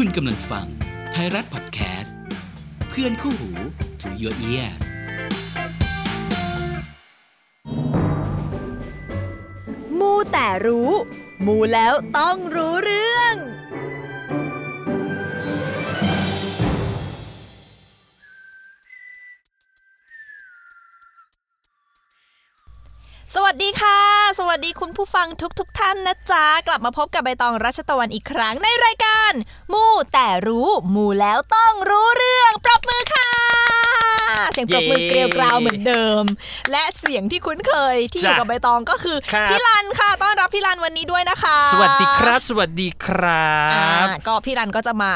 คุณกำลังฟังไทยรัฐพอดแคสต์เพื่อนคู่หู to your ears มูแต่รู้ มูแล้วต้องรู้เรื่อง วัสดีค่ะ สวัสดีคุณผู้ฟังทุกๆทท่านนะจ๊ะ กลับมาพบกับใบตองรัชตะวันอีกครั้งในรายการ มูแต่รู้ มูแล้วต้องรู้เรื่องปรบมือ สียงปรบมือเย้เกลียวกราวเหมือนเดิม และเสียงที่คุ้นเคยที่อยู่จ้ะกับใบตองก็คือครับพี่รันค่ะ ต้อนรับพี่รันวันนี้ด้วยนะคะ สวัสดีครับ สวัสดีครัอ่าบก็พี่รันก็จะมา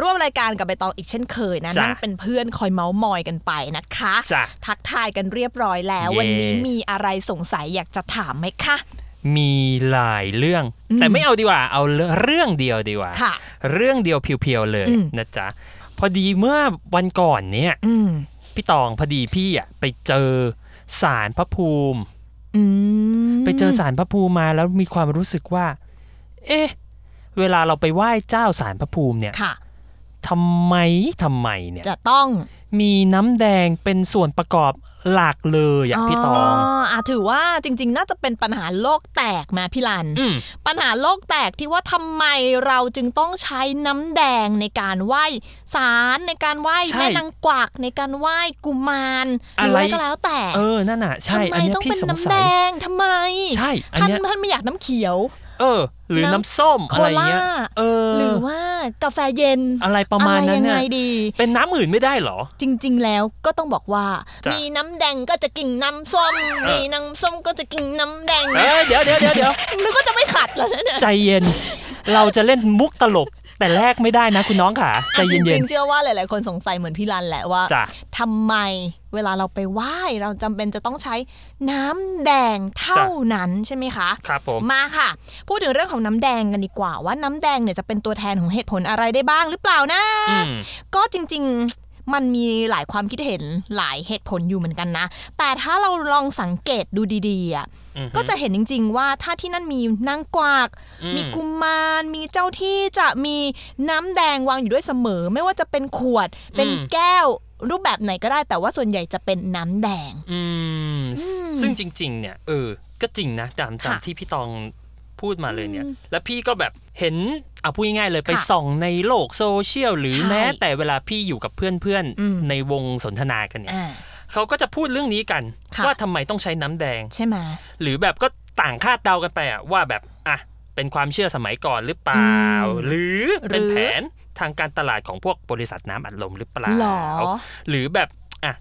ร่วมรายการกับใบตองอีกเช่นเคยนะจ้ะนั่งเป็นเพื่อนคอยเมาส์มอยกันไปนะคะจ้ะทักทายกันเรียบร้อยแล้วเย้วันนี้มีอะไรสงสัยอยากจะถามไหมคะมีหลายเรื่องอืมแต่ไม่เอาดีกว่า เอาเรื่องเดียวดีกว่าค่ะเรื่องเดียวเพียวๆเลยอืมนะจ๊ะพอดีเมื่อวันก่อนเนี่ยอืม พี่ตองพอดีพี่อะไปเจอสารพระภูมิอืมไปเจอสารพระภูมิมาแล้วมีความรู้สึกว่า เอ๊ะ เวลาเราไปไหว้เจ้าสารพระภูมิเนี่ยค่ะ ทำไมทำไมเนี่ยจะต้องมีน้ำแดงเป็นส่วนประกอบหลักเลยอะพี่ตองอะถือว่าจริง ๆ น่าจะเป็นปัญหาโลกแตกมาพี่รันอืมปัญหาโลกแตกที่ว่าทำไมเราจึงต้องใช้น้ำแดงในการไหว้สารในการไหว้ใช่แม่นางกวักในการไหว้กุมารหรืออะไรอะไรก็แล้วแต่ เออนั่นน่ะใช่ทำไมอันเนี้ยต้องพี่เป็นสงน้ำสัแดยงทำไม ใช่อันท่านเนี้ยท่านไม่อยากน้ำเขียว เออ หรือน้ำน้ำส้มอะไรเงี้ยโคลาเออหรือว่ากาแฟเย็นอะไรประมาณนั้นอะไรยังเนี่ไงยดี เป็นน้ำอื่นไม่ได้เหรอ จริง ๆ แล้วก็ต้องบอกว่าจ้ะมีน้ำแดงก็จะกินน้ำส้มเออมีน้ำส้มก็จะกินน้ำแดงเอ้ยเดี๋ยวเดี๋ยวเดี๋ยวเดี๋ยวนึกว่าจะไม่ขัดเหรอเนี่ยใจเย็น เราจะเล่นมุกตลก แต่แรกไม่ได้นะคุณน้องค่ะใจอะจเย็รินงๆเชื่อว่าหลาย ๆ คนสงสัยเหมือนพี่รันแหละว่าๆจ้ะทำไมเวลาเราไปไหว้เราจำเป็นจะต้องใช้น้ำแดงเท่านั้นใช่ไหมคะครับผมมาค่ะ พูดถึงเรื่องของน้ำแดงกันดีกว่า ว่าน้ำแดงเนี่ยจะเป็นตัวแทนของเหตุผลอะไรได้บ้างหรือเปล่านะอืมก็จริง ๆ มันมีหลายความคิดเห็นหลายเหตุผลอยู่เหมือนกันนะ แต่ถ้าเราลองสังเกตดูดีๆอะอือฮึก็จะเห็นจริง ๆ ว่าถ้าที่นั่นมีนางกวักอืมมีกุมาร มีเจ้าที่จะมีน้ำแดงวางอยู่ด้วยเสมอ ไม่ว่าจะเป็นขวดเป็นแก้วรูปแบบไหนก็ได้แต่ว่าส่วนใหญ่จะเป็นน้ำแดง อืมอืมซึ่งจริง ๆ เนี่ย เออ ก็จริงนะตามตามค่ะที่พี่ตองพูดมาเลยเนี่ยอืมแล้วพี่ก็แบบเห็น เอาพูดง่ายๆเลยไปค่ะส่องในโลกโซเชียลหรือใช่แม้แต่เวลาพี่อยู่กับเพื่อนอืมๆในวงสนทนากันเนี่ยอ่าเขาก็จะพูดเรื่องนี้กันค่ะว่าทำไมต้องใช้น้ำแดงใช่ไหมหรือแบบก็ต่างคาดเดากันไปอะว่าแบบอะเป็นความเชื่อสมัยก่อนหรือเปล่าอืมหรือเป็นหรือแผนทางการตลาดของพวกบริษัทน้ำอัดลมหรือเปล่าหรอหรือแบบอะ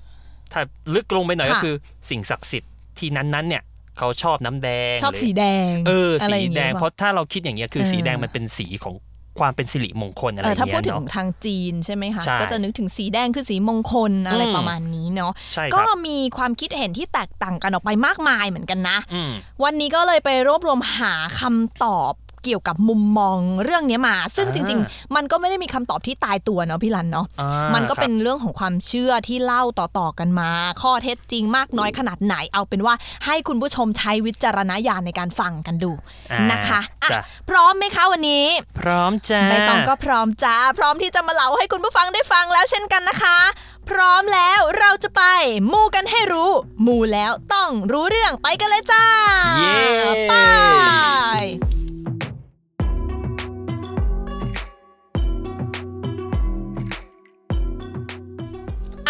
ถ้าลึกลงไปหน่อยค่ะก็คือสิ่งศักดิ์สิทธิ์ที่นั้นๆเนี่ย เขาชอบน้ำแดงชอบหรืสีแดง เอออะไรสีอย่างแดงี้งยเพราะถ้าเราคิดอย่างเงี้ยคือเออสีแดงมันเป็นสีของความเป็นสิริมงคลอะไรเออถ้าเงี้พูดยถึงเนาะทางจีนใช่ไหมคะใช่ก็จะนึกถึงสีแดงคือสีมงคลอะไรอืมประมาณนี้เนาะใช่คก็รับมีความคิดเห็นที่แตกต่างกันออกไปมากมายเหมือนกันนะอืมวันนี้ก็เลยไปรวบรวมหาคำตอบ เกี่ยวกับมุมมองเรื่องนี้มา ซึ่งอ่าจริง ๆ มันก็ไม่ได้มีคำตอบที่ตายตัวเนาะพี่รันเนาะอ่ามันก็ครับเป็นเรื่องของความเชื่อที่เล่าต่อๆกันมา ข้อเท็จจริงมากน้อยขนาดไหนเอาเป็นว่าให้คุณผู้ชมใช้วิจารณญาณในการฟังกันดูอ่านะคะอะจ้ะพร้อมไหมคะวันนี้ พร้อมจ้าใบตองก็พร้อมจ้าพร้อมที่จะมาเล่าให้คุณผู้ฟังได้ฟังแล้วเช่นกันนะคะ พร้อมแล้วเราจะไป มูกันให้รู้ มูแล้วต้องรู้เรื่องไปกันเลยจ้าเย้ไป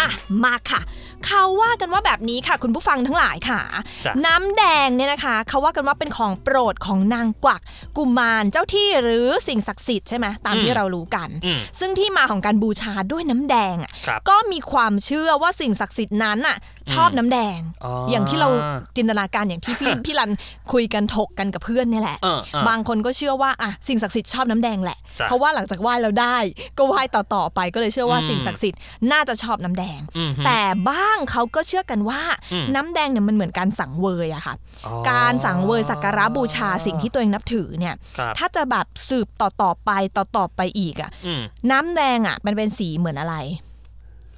อะมาค่ะ เขาว่ากันว่าแบบนี้ค่ะคุณผู้ฟังทั้งหลายค่ะจ้ะน้ำแดงเนี่ยนะคะ เขาว่ากันว่าเป็นของโปรดของนางกวัก กุมารเจ้าที่หรือสิ่งศักดิ์สิทธิ์ใช่ไหมตามที่อืมเรารู้กันอืมซึ่งที่มาของการบูชาด้วยน้ำแดงอะครับก็มีความเชื่อว่าสิ่งศักดิ์สิทธิ์นั้นอะชอบน้ำแดงอ๋อออย่างที่เราจินตนาการอย่างที่พี่พี่รันคุยกันถกกันกับเพื่อนเนี่ยแหละเออเออบางคนก็เชื่อว่าอะสิ่งศักดิ์สิทธิ์ชอบน้ำแดงแหละจ้ะเพราะว่าหลังจากไหว้แล้วได้ ก็ไหว้ต่อๆไปก็เลยเชื่อว่าอืมสิ่งศักดิ์สิทธิ์น่าจะชอบน้ำแดงอืมฮึแต่บ้างเขาก็เชื่อกันว่าอืมน้ำแดงเนี่ยมันเหมือนการสังเวยอะค่ะอ๋อการสังเวยสักการะบูชาสิ่งที่ตัวเองนับถือเนี่ยครับถ้าจะแบบสืบต่อๆไปต่อๆไปอีกอะอืมน้ำแดงอะมันเป็นสีเหมือนอะไร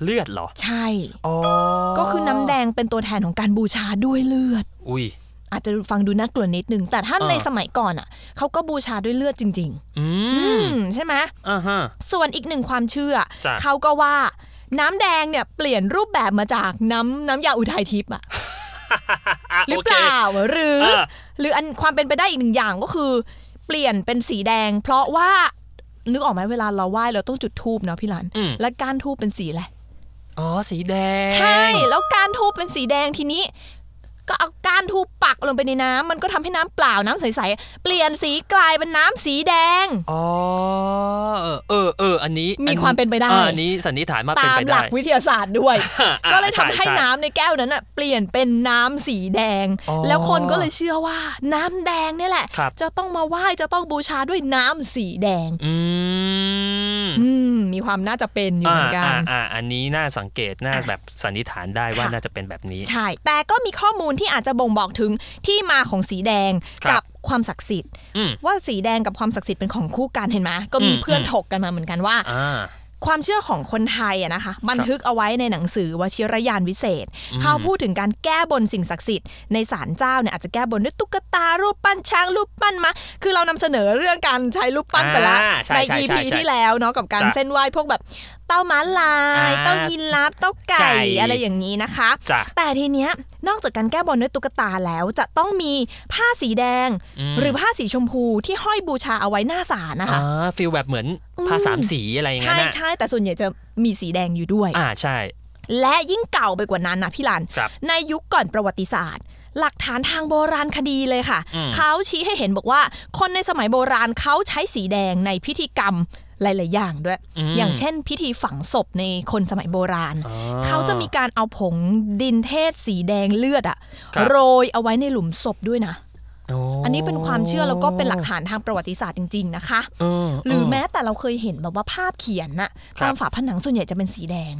เลือดเหรอ ใช่อ๋อก็คือน้ำแดงเป็นตัวแทนของการบูชาด้วยเลือด อุ้ยอาจจะฟังดูน่ากลัวนิดนึง แต่ถ้าอ่าในสมัยก่อนอะเขาก็บูชาด้วยเลือดจริงอืๆอืมมใช่ไหมอ่าฮะส่วนอีกหนึ่งความเชื่อจ้ะเขาก็ว่า น้ำแดงเนี่ยเปลี่ยนรูปแบบมาจากน้ำน้ำยาอุทัยทิพย์อะอะหรือโอเปเคล่าหรือเออหรืออันความเป็นไปได้อีกหนึ่งอย่างก็คือ เปลี่ยนเป็นสีแดง เพราะว่านึกออกไหมเวลาเราไหว้เราต้องจุดธูปเนาะพี่หลันอืมแล้วก้านธูปเป็นสีอะไรอ๋อสีแดง ใช่ แล้วก้านทูบเป็นสีแดงทีนี้ ก็เอาก้านทูบปักลงไปในน้ำมันก็ทำให้น้ำเปล่าน้ำใสๆเปลี่ยนสีกลายเป็นน้ำสีแดงอ๋อเออเออเอออันนี้มีความเป็นไปได้อ่อันนี้สันนิษฐานว่าเป็นตามไปหลัได้กวิทยาศาสตร์ด้วยอะก็เลยทำให้ช่ช่น้ำในแก้วนั้นน่ะเปลี่ยนเป็นน้ำสีแดงอ๋อแล้วคนก็เลยเชื่อว่า น้ำแดงเนี่ยแหละครับจะต้องมาไหว้จะต้องบูชาด้วยน้ำสีแดงอืมอื มมีความน่าจะเป็นอยู่เหมือนกันอ่าอ่าอันนี้น่าสังเกตน่าอะแบบสันนิษฐานได้ว่าค่ะน่าจะเป็นแบบนี้ ใช่ แต่ก็มีข้อมูลที่อาจจะบ่งบอกถึงที่มาของสีแดงครับกับความศักดิ์สิทธิ์อืมว่าสีแดงกับความศักดิ์สิทธิ์เป็นของคู่กันเห็นไหมก็มีอืมเพื่อนอืมถกกันมาเหมือนกันว่าอ่า ความเชื่อของคนไทยอะนะคะ บันทึกเอาไว้ในหนังสือวชิรยานวิเศษอืมเขาพูดถึงการแก้บนสิ่งศักดิ์สิทธิ์ในศาลเจ้าเนี่ยอาจจะแก้บนด้วยตุ๊กตารูปปั้นช้างรูปปั้นมา คือเรานำเสนอเรื่องการใช้รูปปั้นไปละอ่าใช่ในใช่ EP ใช่ใช่ที่แล้วเนาะกับการจ้ะเส้นไหว้พวกแบบ เจ้าม้าลายอ่าเจ้ายีราฟเจ้าไก่ไก่อะไรอย่างนี้นะคะจ้ะแต่ทีเนี้ยนอกจากการแก้บนด้วยตุ๊กตาแล้วจะต้องมีผ้าสีแดงหรือผ้าสีชมพูที่ห้อยบูชาเอาไว้หน้าศาลนะคะอ่า feel แบบเหมือนอืมผ้าสามสีอะไรอย่างใช่นั้นน่ะใช่แต่ส่วนใหญ่จะมีสีแดงอยู่ด้วย อ่าใช่ และยิ่งเก่าไปกว่านั้นนะพี่ลันครับในยุคก่อนประวัติศาสตร์หลักฐานทางโบราณคดีเลยค่ะอืมเขาชี้ให้เห็นบอกว่า คนในสมัยโบราณเขาใช้สีแดงในพิธีกรรม หลาย ๆ อย่างด้วยมอย่างเช่น พิธีฝังศพในคนสมัยโบราณอ๋อเขาจะมีการเอาผงดินเทศสีแดงเลือดอะครับโรยเอาไว้ในหลุมศพด้วยนะโอ้อันนี้เป็นความเชื่อแล้วก็เป็นหลักฐานทางประวัติศาสตร์จริง ๆ นะคะเออหรือเแม้แต่เราเคยเห็นแบบว่าภาพเขียนน่ะครับตามฝาผนังส่วนใหญ่จะเป็นสีแดง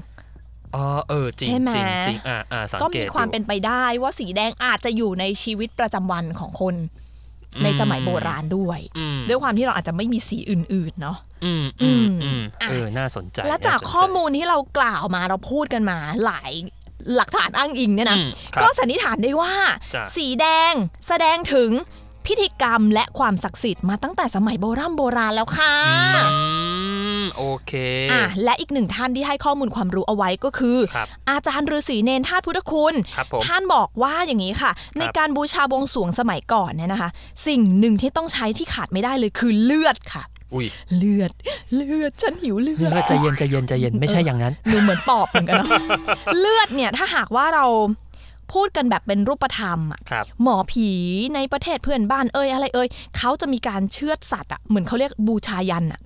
อ๋อเออจริงใช่ไหมจริงจริงอ่าอ่าสังก็เกตมีความอยู่เป็นไปได้ว่าสีแดงอาจจะอยู่ในชีวิตประจำวันของคนอืม ในสมัยโบราณด้วยอืมด้วยความที่เราอาจจะไม่มีสีอื่นๆเนาะอืมอืมอืมอืมอะเออน่าสนใจ และจากน่สนใจข้อมูลที่เรากล่าวมาเราพูดกันมาหลายหลักฐานอ้างอิงเนี่ยนะอืมครับก็สันนิษฐานได้ว่าจ้ะสีแดงแสดงถึงพิธีกรรมและความศักดิ์สิทธิ์มาตั้งแต่สมัยโบราณโบราณแล้วค่ะอืม โอเคอะและอีกหนึ่งท่านที่ให้ข้อมูลความรู้เอาไว้ก็คือครับอาจารย์ฤาษีเนนธาตุพุทธคุณครับผมท่านบอกว่าอย่างนี้ค่ะ ในการบูชาบวงสรวงสมัยก่อนเนี่ยนะคะ สิ่งหนึ่งที่ต้องใช้ที่ขาดไม่ได้เลยคือเลือดค่ะอุ้ยเลือด เลือด ฉันหิวเลือดใจเย็นใจเย็นใจเย็นไม่ใช่อย่างนั้นหนูเหมือนปอบเหมือนกันเนาะเลือดเนี่ยถ้าหากว่าเราพูดกันแบบเป็นรูปธรรมอะครับหมอผีในประเทศเพื่อนบ้านเอ่ยอะไรเอ่ยเขาจะมีการเชือดสัตว์อะเหมือนเขาเรียกบูชายันอะอ่า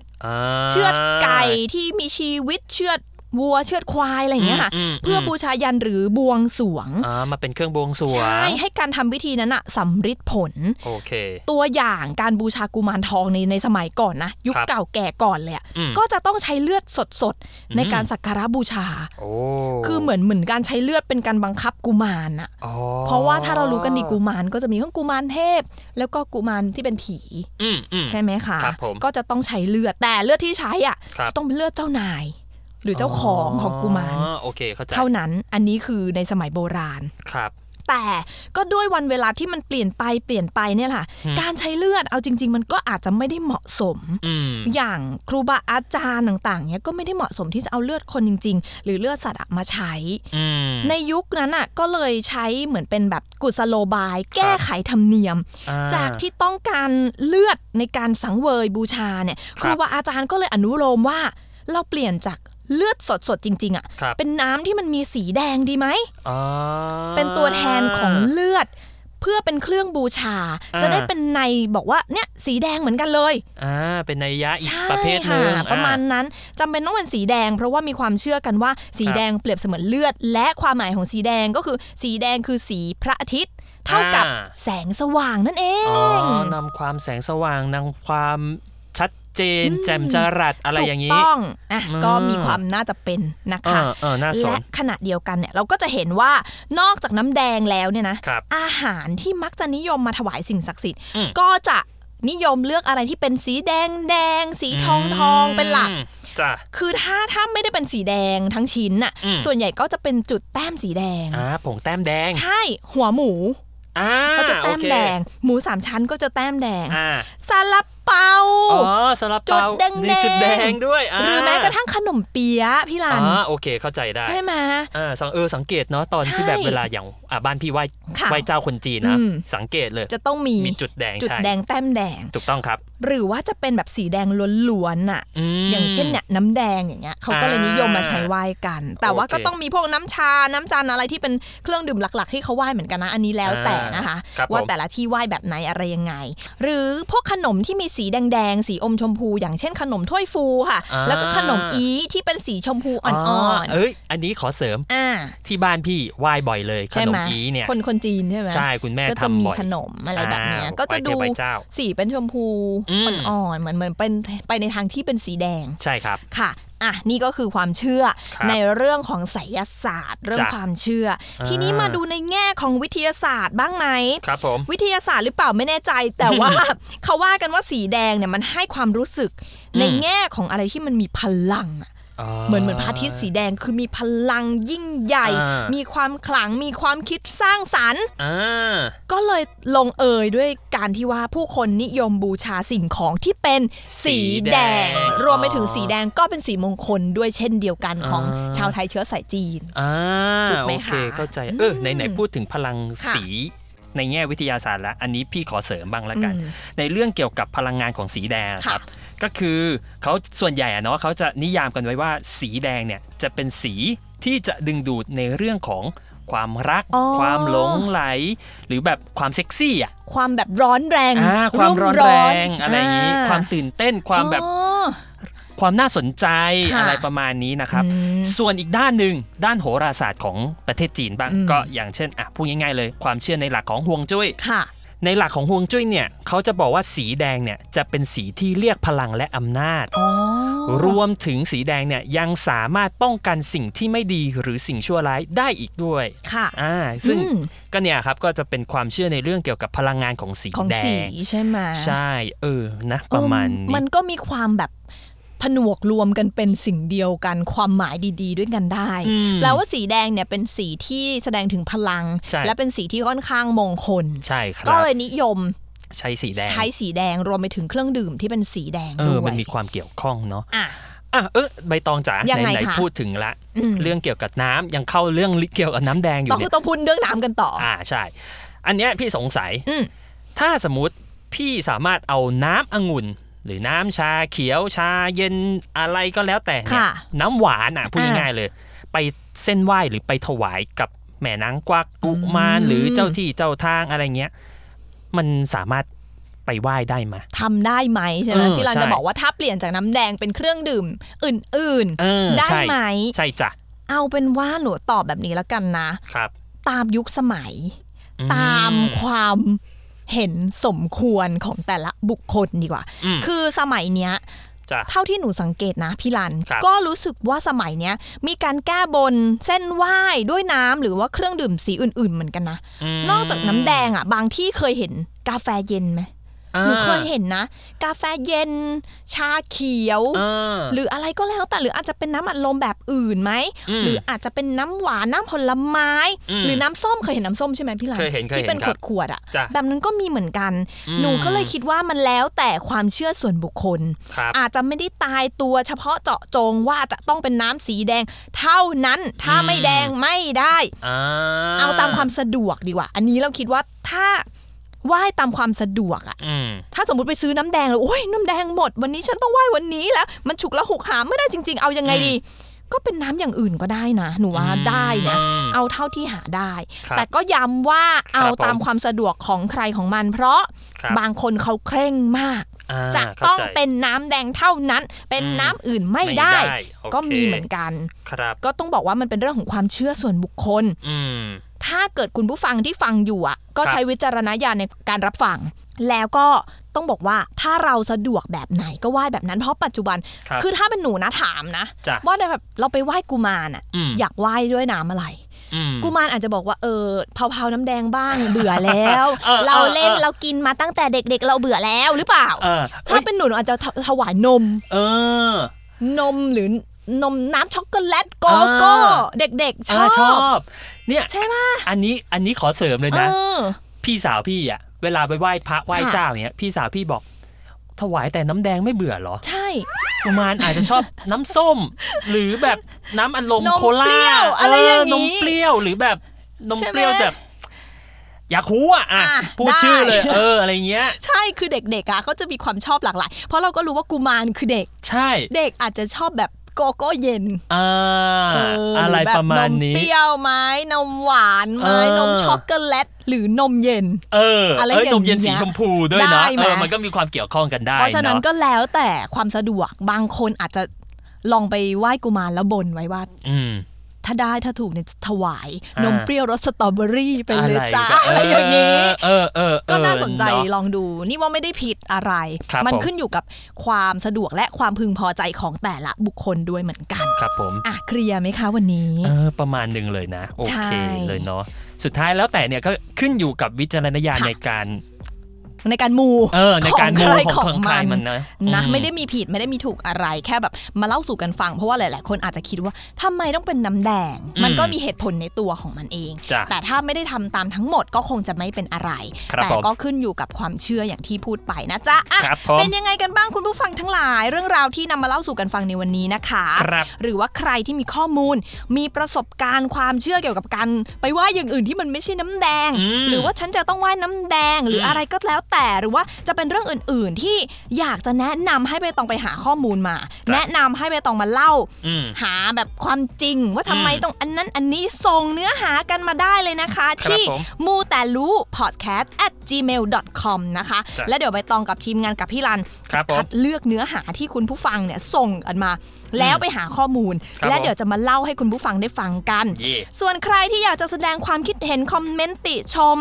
เชือดไก่ที่มีชีวิตเชือด วัวเชือดควายอะไรอย่างเงี้ยค่ะมมเพื่อบูชายันหรือบวงสรวงอ่ามาเป็นเครื่องบวงสรวง ใช่ ให้การทำพิธีนั้นอะสำฤทธิ์ผล โอเค ตัวอย่างการบูชากุมารทองในในสมัยก่อนนะ ยุคครับเก่าแก่ก่อนเลยอะอืมก็จะต้องใช้เลือดสดอืมๆในการสักการะบูชาโอ้คือเหมือนเหมือนการใช้เลือดเป็นการบังคับกุมารอะอ๋อเพราะว่าถ้าเรารู้กันดีกุมารก็จะมีทั้งกุมารเทพ แล้วก็กุมารที่เป็นผีอืมอืมใช่ไหมคะครับผมก็จะต้องใช้เลือดแต่เลือดที่ใช้อะครับจะต้องเป็นเลือดเจ้านาย หรือเจ้าของของกุมารอ๋อโอเคเข้าใจเท่านั้นอันนี้คือในสมัยโบราณครับแต่ก็ด้วยวันเวลาที่มันเปลี่ยนไปเปลี่ยนไปเนี่ยแหละอืมการใช้เลือดเอาจริง ๆ มันก็อาจจะไม่ได้เหมาะสมอืมอย่างครูบาอาจารย์ต่างๆเนี่ยก็ไม่ได้เหมาะสมที่จะเอาเลือดคนจริง ๆ หรือเลือดสัตว์อะมาใช้อืมในยุคนั้นอะก็เลยใช้เหมือนเป็นแบบกุศโลบาย แก้ไขธรรมเนียมอ่จากที่ต้องการเลือดในการสังเวยบูชาเนี่ยคครับรูบาอาจารย์ก็เลยอนุโลมว่าเราเปลี่ยนจาก เลือดสดๆจริง ๆอะครับเป็นน้ำที่มันมีสีแดงดีไหมอ๋อเป็นตัวแทนของเลือด เพื่อเป็นเครื่องบูชาอ่าจะได้เป็นในบอกว่าเนี่ยสีแดงเหมือนกันเลยอ่าเป็นนัยยะอีกใช่ประเภทหค่ะนึ่งประมาณอ่นั้นจำเป็นต้องเป็นสีแดง เพราะว่ามีความเชื่อกันว่าสีครับแดงเปรียบเสมือนเลือด และความหมายของสีแดงก็คือ สีแดงคือสีพระอาทิตย์เท่ากับอ่าแสงสว่างนั่นเออ๋องนำความแสงสว่างนำความชัด เจน แจ่มจรัสอะไรอย่างนี้ต้องอะก็มีความน่าจะเป็นนะคะอเออและขณะเดียวกันเนี่ยเราก็จะเห็นว่านอกจากน้ำแดงแล้วเนี่ยนะอาหารที่มักจะนิยมมาถวายสิ่งศักดิ์สิทธิ์ก็จะนิยมเลือกอะไรที่เป็นสีแดงแดง สีทองทองเป็นหลักจ้ะคือถ้าถ้าไม่ได้เป็นสีแดงทั้งชิ้นน่ะ ส่วนใหญ่ก็จะเป็นจุดแต้มสีแดงอ่าผงแต้มแดง ใช่ หัวหมูก็จะแต้มแดง หมูสามชั้นก็จะแต้มแดงซาลา เปาอ๋อสลับจุดเปาแดงๆนี่จุดแดงด้วยาหรือแม้กระทั่งขนมเปี๊ยะพี่รันอ๋อโอเคเข้าใจได้ ใช่ไหมอ่าสังเออสังเกตเนาะตอนที่ใช่แบบเวลาอย่างอ่าบ้านพี่ไหว้ค่ะไหว้เจ้าคนจีนนะอืมสังเกตเลยจะต้องมีมีจุดแดงจุดใช่แดงแต้มแดงถูกต้องครับ หรือว่าจะเป็นแบบสีแดงล้วนๆน่ะมอย่างเช่นเนี่ยน้ำแดงอย่างเงี้ยเขาก็เลยนิยมมาใช้ไหว้กัน แต่ว่าโอเคก็ต้องมีพวกน้ำชาน้ำจันอะไรที่เป็นเครื่องดื่มหลัก ๆ ที่เขาไหว้เหมือนกันนะอันนี้แล้วแต่นะคะครับว่าผมแต่ละที่ไหว้แบบไหนอะไรยังไง หรือพวกขนมที่มีสีแดงๆ สีอมชมพู อย่างเช่นขนมถ้วยฟูค่ะอ่าแล้วก็ขนมอีที่เป็นสีชมพูอ่อนเอ้ยอันนี้ขอเสริมๆอ่าที่บ้านพี่ไหว้บ่อยเลยขใช่นไหมมอีเนี่ยคนคนจีนใช่ไหมใช่คุณแม่ก็จะทำมีบ่อยขนมอะไรแบบเนี้ยอ่าก็จะดูไหว้เทพไหว้เจ้าสีเป็นชมพูอืมอ่อนๆเหมือนเหมือนเป็นไปในทางที่เป็นสีแดงใช่ครับค่ะ อะนี่ก็คือความเชื่อครับในเรื่องของไสยศาสตร์ เรื่องจ้ะความเชื่ออ่าทีนี้มาดูในแง่ของวิทยาศาสตร์บ้างไหมครับผมวิทยาศาสตร์หรือเปล่าไม่แน่ใจ แต่ว่าเขาว่ากันว่าสีแดงเนี่ยมันให้ความรู้สึกอืมในแง่ของอะไรที่มันมีพลังอะ เหมือนเหมือนพระอาทิตย์สีแดงคือมีพลังยิ่งใหญ่อ่ามีมีความขลังมีความคิดสร้างสรรค์อ่าก็เลยลงเอยด้วยการที่ว่าผู้คนนิยมบูชาสิ่งของที่เป็นสีแดง รวมไปถึงสีแดงก็เป็นสีมงคลด้วยเช่นเดียวกันของชาวไทยเชื้อสายจีนอ่าถูกไหมโอเคคะเข้าใจเอออืมไหนไหนพูดถึงพลังค่ะสี ในแง่วิทยาศาสตร์แล้วอันนี้พี่ขอเสริมบ้างละกันอืมในเรื่องเกี่ยวกับพลังงานของสีแดงครับค่ะก็คือเขาส่วนใหญ่อะเนาะเขาจะนิยามกันไว้ว่าสีแดงเนี่ยจะเป็นสีที่จะดึงดูดในเรื่องของความรักอ๋อความหลงไหล หรือแบบความเซ็กซี่อะความแบบร้อนแรงอ่าความร้อนแรงอะไรอย่างนี้อ่ความตื่นเต้นความแบบอ๋อ ความน่าสนใจค่ะอะไรประมาณนี้นะครับ อืมส่วนอีกด้านหนึ่งด้านโหราศาสตร์ของประเทศจีนบ้าง อืม ก็อย่างเช่นอะพูดง่ายๆเลย ความเชื่อในหลักของฮวงจุ้ย ค่ะ ในหลักของฮวงจุ้ยเนี่ยเขาจะบอกว่าสีแดงเนี่ยจะเป็นสีที่เรียกพลังและอำนาจ อ๋อ รวมถึงสีแดงเนี่ยยังสามารถป้องกันสิ่งที่ไม่ดีหรือสิ่งชั่วร้ายได้อีกด้วยค่ะ อ่าซึ่งอืม ก็เนี่ยครับก็จะเป็นความเชื่อในเรื่องเกี่ยวกับพลังงานของสีของแดสีง ใช่ไหมใช่ เออนะ ประมาณเออนี้ มันก็มีความแบบ ผนวกรวมกันเป็นสิ่งเดียวกันความหมายดี ๆ ด้วยกันได้อืมแปลว่าสีแดงเนี่ยเป็นสีที่แสดงถึงพลังใช่และเป็นสีที่ค่อนข้างมงคลใช่ครับก็เลยนิยมใช้สีแดงใช้สีแดงรวมไปถึงเครื่องดื่มที่เป็นสีแดงเอด้อวยมันมีความเกี่ยวข้องเนาะอะอะเออใบตองจ๋ายังไงไหนคะๆพูดถึงละอืมเรื่องเกี่ยวกับน้ำยังเข้าเรื่องเกี่ยวกับน้ำแดงอยู่ต้องเนี่ยต้องพูดเรื่องน้ำกันต่อออ่าใช่ อันเนี้ยพี่สงสัยอืมถ้าสมมติพี่สามารถเอาน้ำองุ่น หรือน้ำชาเขียวชาเย็นอะไรก็แล้วแต่เนี่ยค่ะน้ำหวานอะพูดอ่าง่ายๆเลย ไปเส้นไหว้หรือไปถวายกับแม่นางกวักกุมารอืมหรือเจ้าที่เจ้าทางอะไรเงี้ย มันสามารถไปไหว้ได้ไหมทำได้ไหมใช่ไหมเออพี่รันใช่จะบอกว่าถ้าเปลี่ยนจากน้ำแดงเป็นเครื่องดื่มอื่นเออๆได้ใช่ไหมใช่จ้ะเอาเป็นว่าหนูตอบแบบนี้แล้วกันนะ ครับ ตามยุคสมัยอืตามความ เห็นสมควรของแต่ละบุคคลดีกว่าอืมคือสมัยเนี้ยจ้ะเท่าที่หนูสังเกตนะพี่รันครับก็รู้สึกว่าสมัยเนี้ยมีการแก้บนเส้นไหว้ด้วยน้ำหรือว่าเครื่องดื่มสีอื่น ๆ เหมือนกันนะมนอกจากน้ำแดงอะ บางที่เคยเห็นกาแฟเย็นไหมอ่า หนูเคยเห็นนะ กาแฟเย็น ชาเขียวอ่าหรืออะไรก็แล้วแต่หรืออาจจะเป็นน้ำอัดลมแบบอื่นไหมมหรืออาจจะเป็นน้ำหวานน้ำผลไม้อืมหรือน้ำส้มเคยเห็นน้ำส้มใช่ไหมพี่หลานเคยเห็นเคยที่เห็นเป็นคขรัวบดขวดๆอะจ้ะแบบนั้นก็มีเหมือนกันอืมหนูก็เลยคิดว่ามันแล้วแต่ความเชื่อส่วนบุคคลครับอาจจะไม่ได้ตายตัวเฉพาะเจาะจงว่าจะต้องเป็นน้ำสีแดง เท่านั้นถ้าอืมไม่แดงไม่ได้อ่าเอาตามความสะดวกดีกว่า อันนี้เราคิดว่าถ้า ไหว้ตามความสะดวกอะอืมถ้าสมมติไปซื้อน้ำแดงแล้วโอ้ยน้ำแดงหมด วันนี้ฉันต้องไหว้วันนี้แล้ว มันฉุกละหุกหามไม่ได้จริง ๆ เอายังไงดี ก็เป็นน้ำอย่างอื่นก็ได้นะ หนูว่าได้นะอืมเอาเท่าที่หาได้ครับแต่ก็ย้ำว่าเอาครับผมตามความสะดวกของใครของมัน เพราะครับบางคนเขาเคร่งมากอ่าจะเข้าต้องใจเป็นน้ำแดงเท่านั้น เป็นอืมน้ำอื่นไม่ได้โอเคก็มีเหมือนกันครับก็ต้องบอกว่ามันเป็นเรื่องของความเชื่อส่วนบุคคลอืม ถ้าเกิดคุณผู้ฟังที่ฟังอยู่อะก็ครับใช้วิจารณญาณในการรับฟัง แล้วก็ต้องบอกว่าถ้าเราสะดวกแบบไหนก็ไหว้แบบนั้นเพราะปัจจุบันครับคือถ้าเป็นหนูนะถามนะจ้ะว่าแต่แบบเราไปไหว้กุมารอะอืมอยากไหว้ด้วยน้ำอะไรอืมกุมารอาจจะบอกว่าเออเผาๆน้ำแดงบ้างเบื่อแล้วเออเราเล่นเออเรากินมาตั้งแต่เด็กๆ เราเบื่อแล้วหรือเปล่าเออถ้าเป็นหนูหนูอาจจะถถวายนม เออนมหรือนมน้ำช็อกโกแลตโกโก้อ่าเด็กๆชอ่าอบชอบ เนี่ยใช่ไหมอันนี้อันนี้ขอเสริมเลยนะเออพี่สาวพี่อะ เวลาไปไหว้พระไหว้ค่ะเจ้าอย่างเงี้ย พี่สาวพี่บอก ถวายแต่น้ำแดงไม่เบื่อเหรอ ใช่กุมารอาจจะชอบน้ำส้ม หรือแบบน้ำอัดลมนมโคลาเปรี้ยวอะไรอย่างนี้นมเปรี้ยวหรือแบบนมใช่ไหมเปรี้ยวแบบอยากคูอะอะอะพูดชื่อเลยได้เอออะไรเงี้ย ใช่คือเด็กๆอะเขาจะมีความชอบหลากหลาย เพราะเราก็รู้ว่ากุมารคือเด็ก ใช่ เด็กอาจจะชอบแบบ โกโก้เย็นอ่าเอะไรหแบบประมาณนนี้มเปรี้ยวไหมนมหวานไหมเออนมช็อกโกแลตหรือนมเย็น เอออะไรเอ้ยอย่างนมเย็นเงี้สียชมพูด้วยนะได้ไหมเออมันก็มีความเกี่ยวข้องกันได้ เพราะฉะนั้นเนาะก็แล้วแต่ความสะดวกบางคนอาจจะลองไปไหว้กุมารแล้วบนไว้ว่าอืม ถ้าได้ถ้าถูกเนี่ยจะถวายอ่านนมเปรี้ยวรสสตรอเบอรี่ไปเลยจ้าก็อะไรอย่างนี้เออเออเออก็น่าสนใจเอะลองดู นี่ว่าไม่ได้ผิดอะไรครับมันผมขึ้นอยู่กับความสะดวกและความพึงพอใจของแต่ละบุคคลด้วยเหมือนกันครับผมอะเคลียร์ไหมคะวันนี้เออประมาณหนึ่งเลยนะ โอใช่เคเลยเนาะสุดท้ายแล้วแต่เนี่ยก็ขึ้นอยู่กับวิจารณญาณค่ะในการ ในการมูเออในการของมูใครของของทางใครมันมันนะนะอืไม่ได้มีผิดไม่ได้มีถูกอะไรแค่แบบมาเล่าสู่กันฟัง เพราะว่าหลาย ๆ คนอาจจะคิดว่าทำไมต้องเป็นน้ำแดงอืมมันก็มีเหตุผลในตัวของมันเองจ้ะแต่ถ้าไม่ได้ทำตามทั้งหมดก็คงจะไม่เป็นอะไรครับแต่ผมก็ขึ้นอยู่กับความเชื่ออย่างที่พูดไปนะจ๊ะอะครับผมเป็นยังไงกันบ้างคุณผู้ฟังทั้งหลาย เรื่องราวที่นำมาเล่าสู่กันฟังในวันนี้นะคะครับหรือว่าใครที่มีข้อมูล มีประสบการณ์ความเชื่อเกี่ยวกับการไปไหว้อย่างอื่นที่มันไม่ใช่น้ำแดงอืมหรือว่าฉันจะต้องไหว้น้ำแดงหรือมอะไรก็แล้วแต่หรือว่าจะเป็นเรื่องอื่น ๆ ที่อยากจะแนะนำให้ใบตองไปหาข้อมูลมาจ้ะแนะนำให้ใบตองมาเล่าอืมหาแบบความจริง ว่าทำไมอืมต้องอันนั้นอันนี้ส่งเนื้อหากันมาได้เลยนะคะครับที่ผมมูแต่รู้ podcast at gmail com นะคะจ้ะและเดี๋ยวใบตองกับทีมงานกับพี่รันครัจะบผมคัดเลือกเนื้อหาที่คุณผู้ฟังเนี่ยส่งกันมา แล้วไปหาข้อมูลครับและผมเดี๋ยวจะมาเล่าให้คุณผู้ฟังได้ฟังกันเย่ส่วนใครที่อยากจะแสดงความคิดเห็นคอมเมนต์ติชม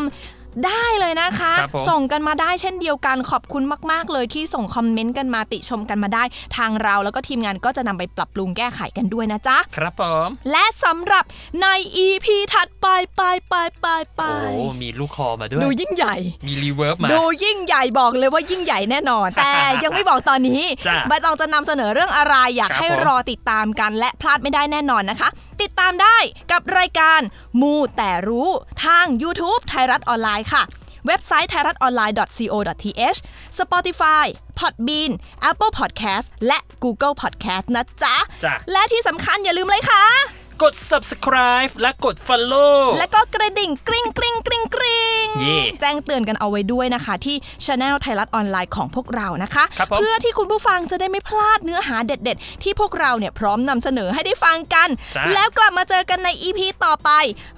ได้เลยนะคะ ครับผม ส่งกันมาได้เช่นเดียวกันขอบคุณมาก ๆ เลยที่ส่งคอมเมนต์กันมาติชมกันมาได้ ทางเราแล้วก็ทีมงานก็จะนำไปปรับปรุงแก้ไขกันด้วยนะจ๊ะ ครับผมและสำหรับใน EP ถัดไปไปไปไปไปโอ้มีลูกคอมาด้วย ดูยิ่งใหญ่ มี reverb มา ดูยิ่งใหญ่บอกเลยว่ายิ่งใหญ่แน่นอน แต่ยังไม่บอกตอนนี้จ้ะใบตองจะนำเสนอเรื่องอะไรอยากครับให้ผม รอติดตามกันและพลาดไม่ได้แน่นอนนะคะ ติดตามได้กับรายการมูแต่รู้ทาง YouTube ไทยรัฐออนไลน์ค่ะ เว็บไซต์ไทยรัฐออนไลน์ co.th Spotify Podbean Apple Podcast และ Google Podcast นะจ๊ะจ้ะและที่สำคัญอย่าลืมเลยค่ะ กด subscribe และกด follow และก็กระดิ่งกริ๊งกริ๊งกริ๊งกริ๊งเย่แจ้งเตือนกันเอาไว้ด้วยนะคะ ที่ช anel ไทยรัฐออนไลน์ของพวกเรานะคะ ครับผม เพื่อที่คุณผู้ฟังจะได้ไม่พลาดเนื้อหาเด็ด ๆ ที่พวกเราเนี่ยพร้อมนำเสนอให้ได้ฟังกัน จ้ะ แล้วกลับมาเจอกันใน EP ต่อไป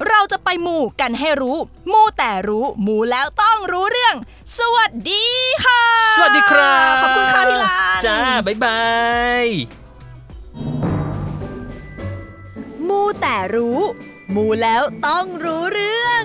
เราจะไปมูกันให้รู้มูแต่รู้มูแล้วต้องรู้เรื่อง สวัสดีค่ะ สวัสดีครับขอบคุณค่ะพี่ลาน จ้า บ๊ายบาย มูแต่รู้ มูแล้วต้องรู้เรื่อง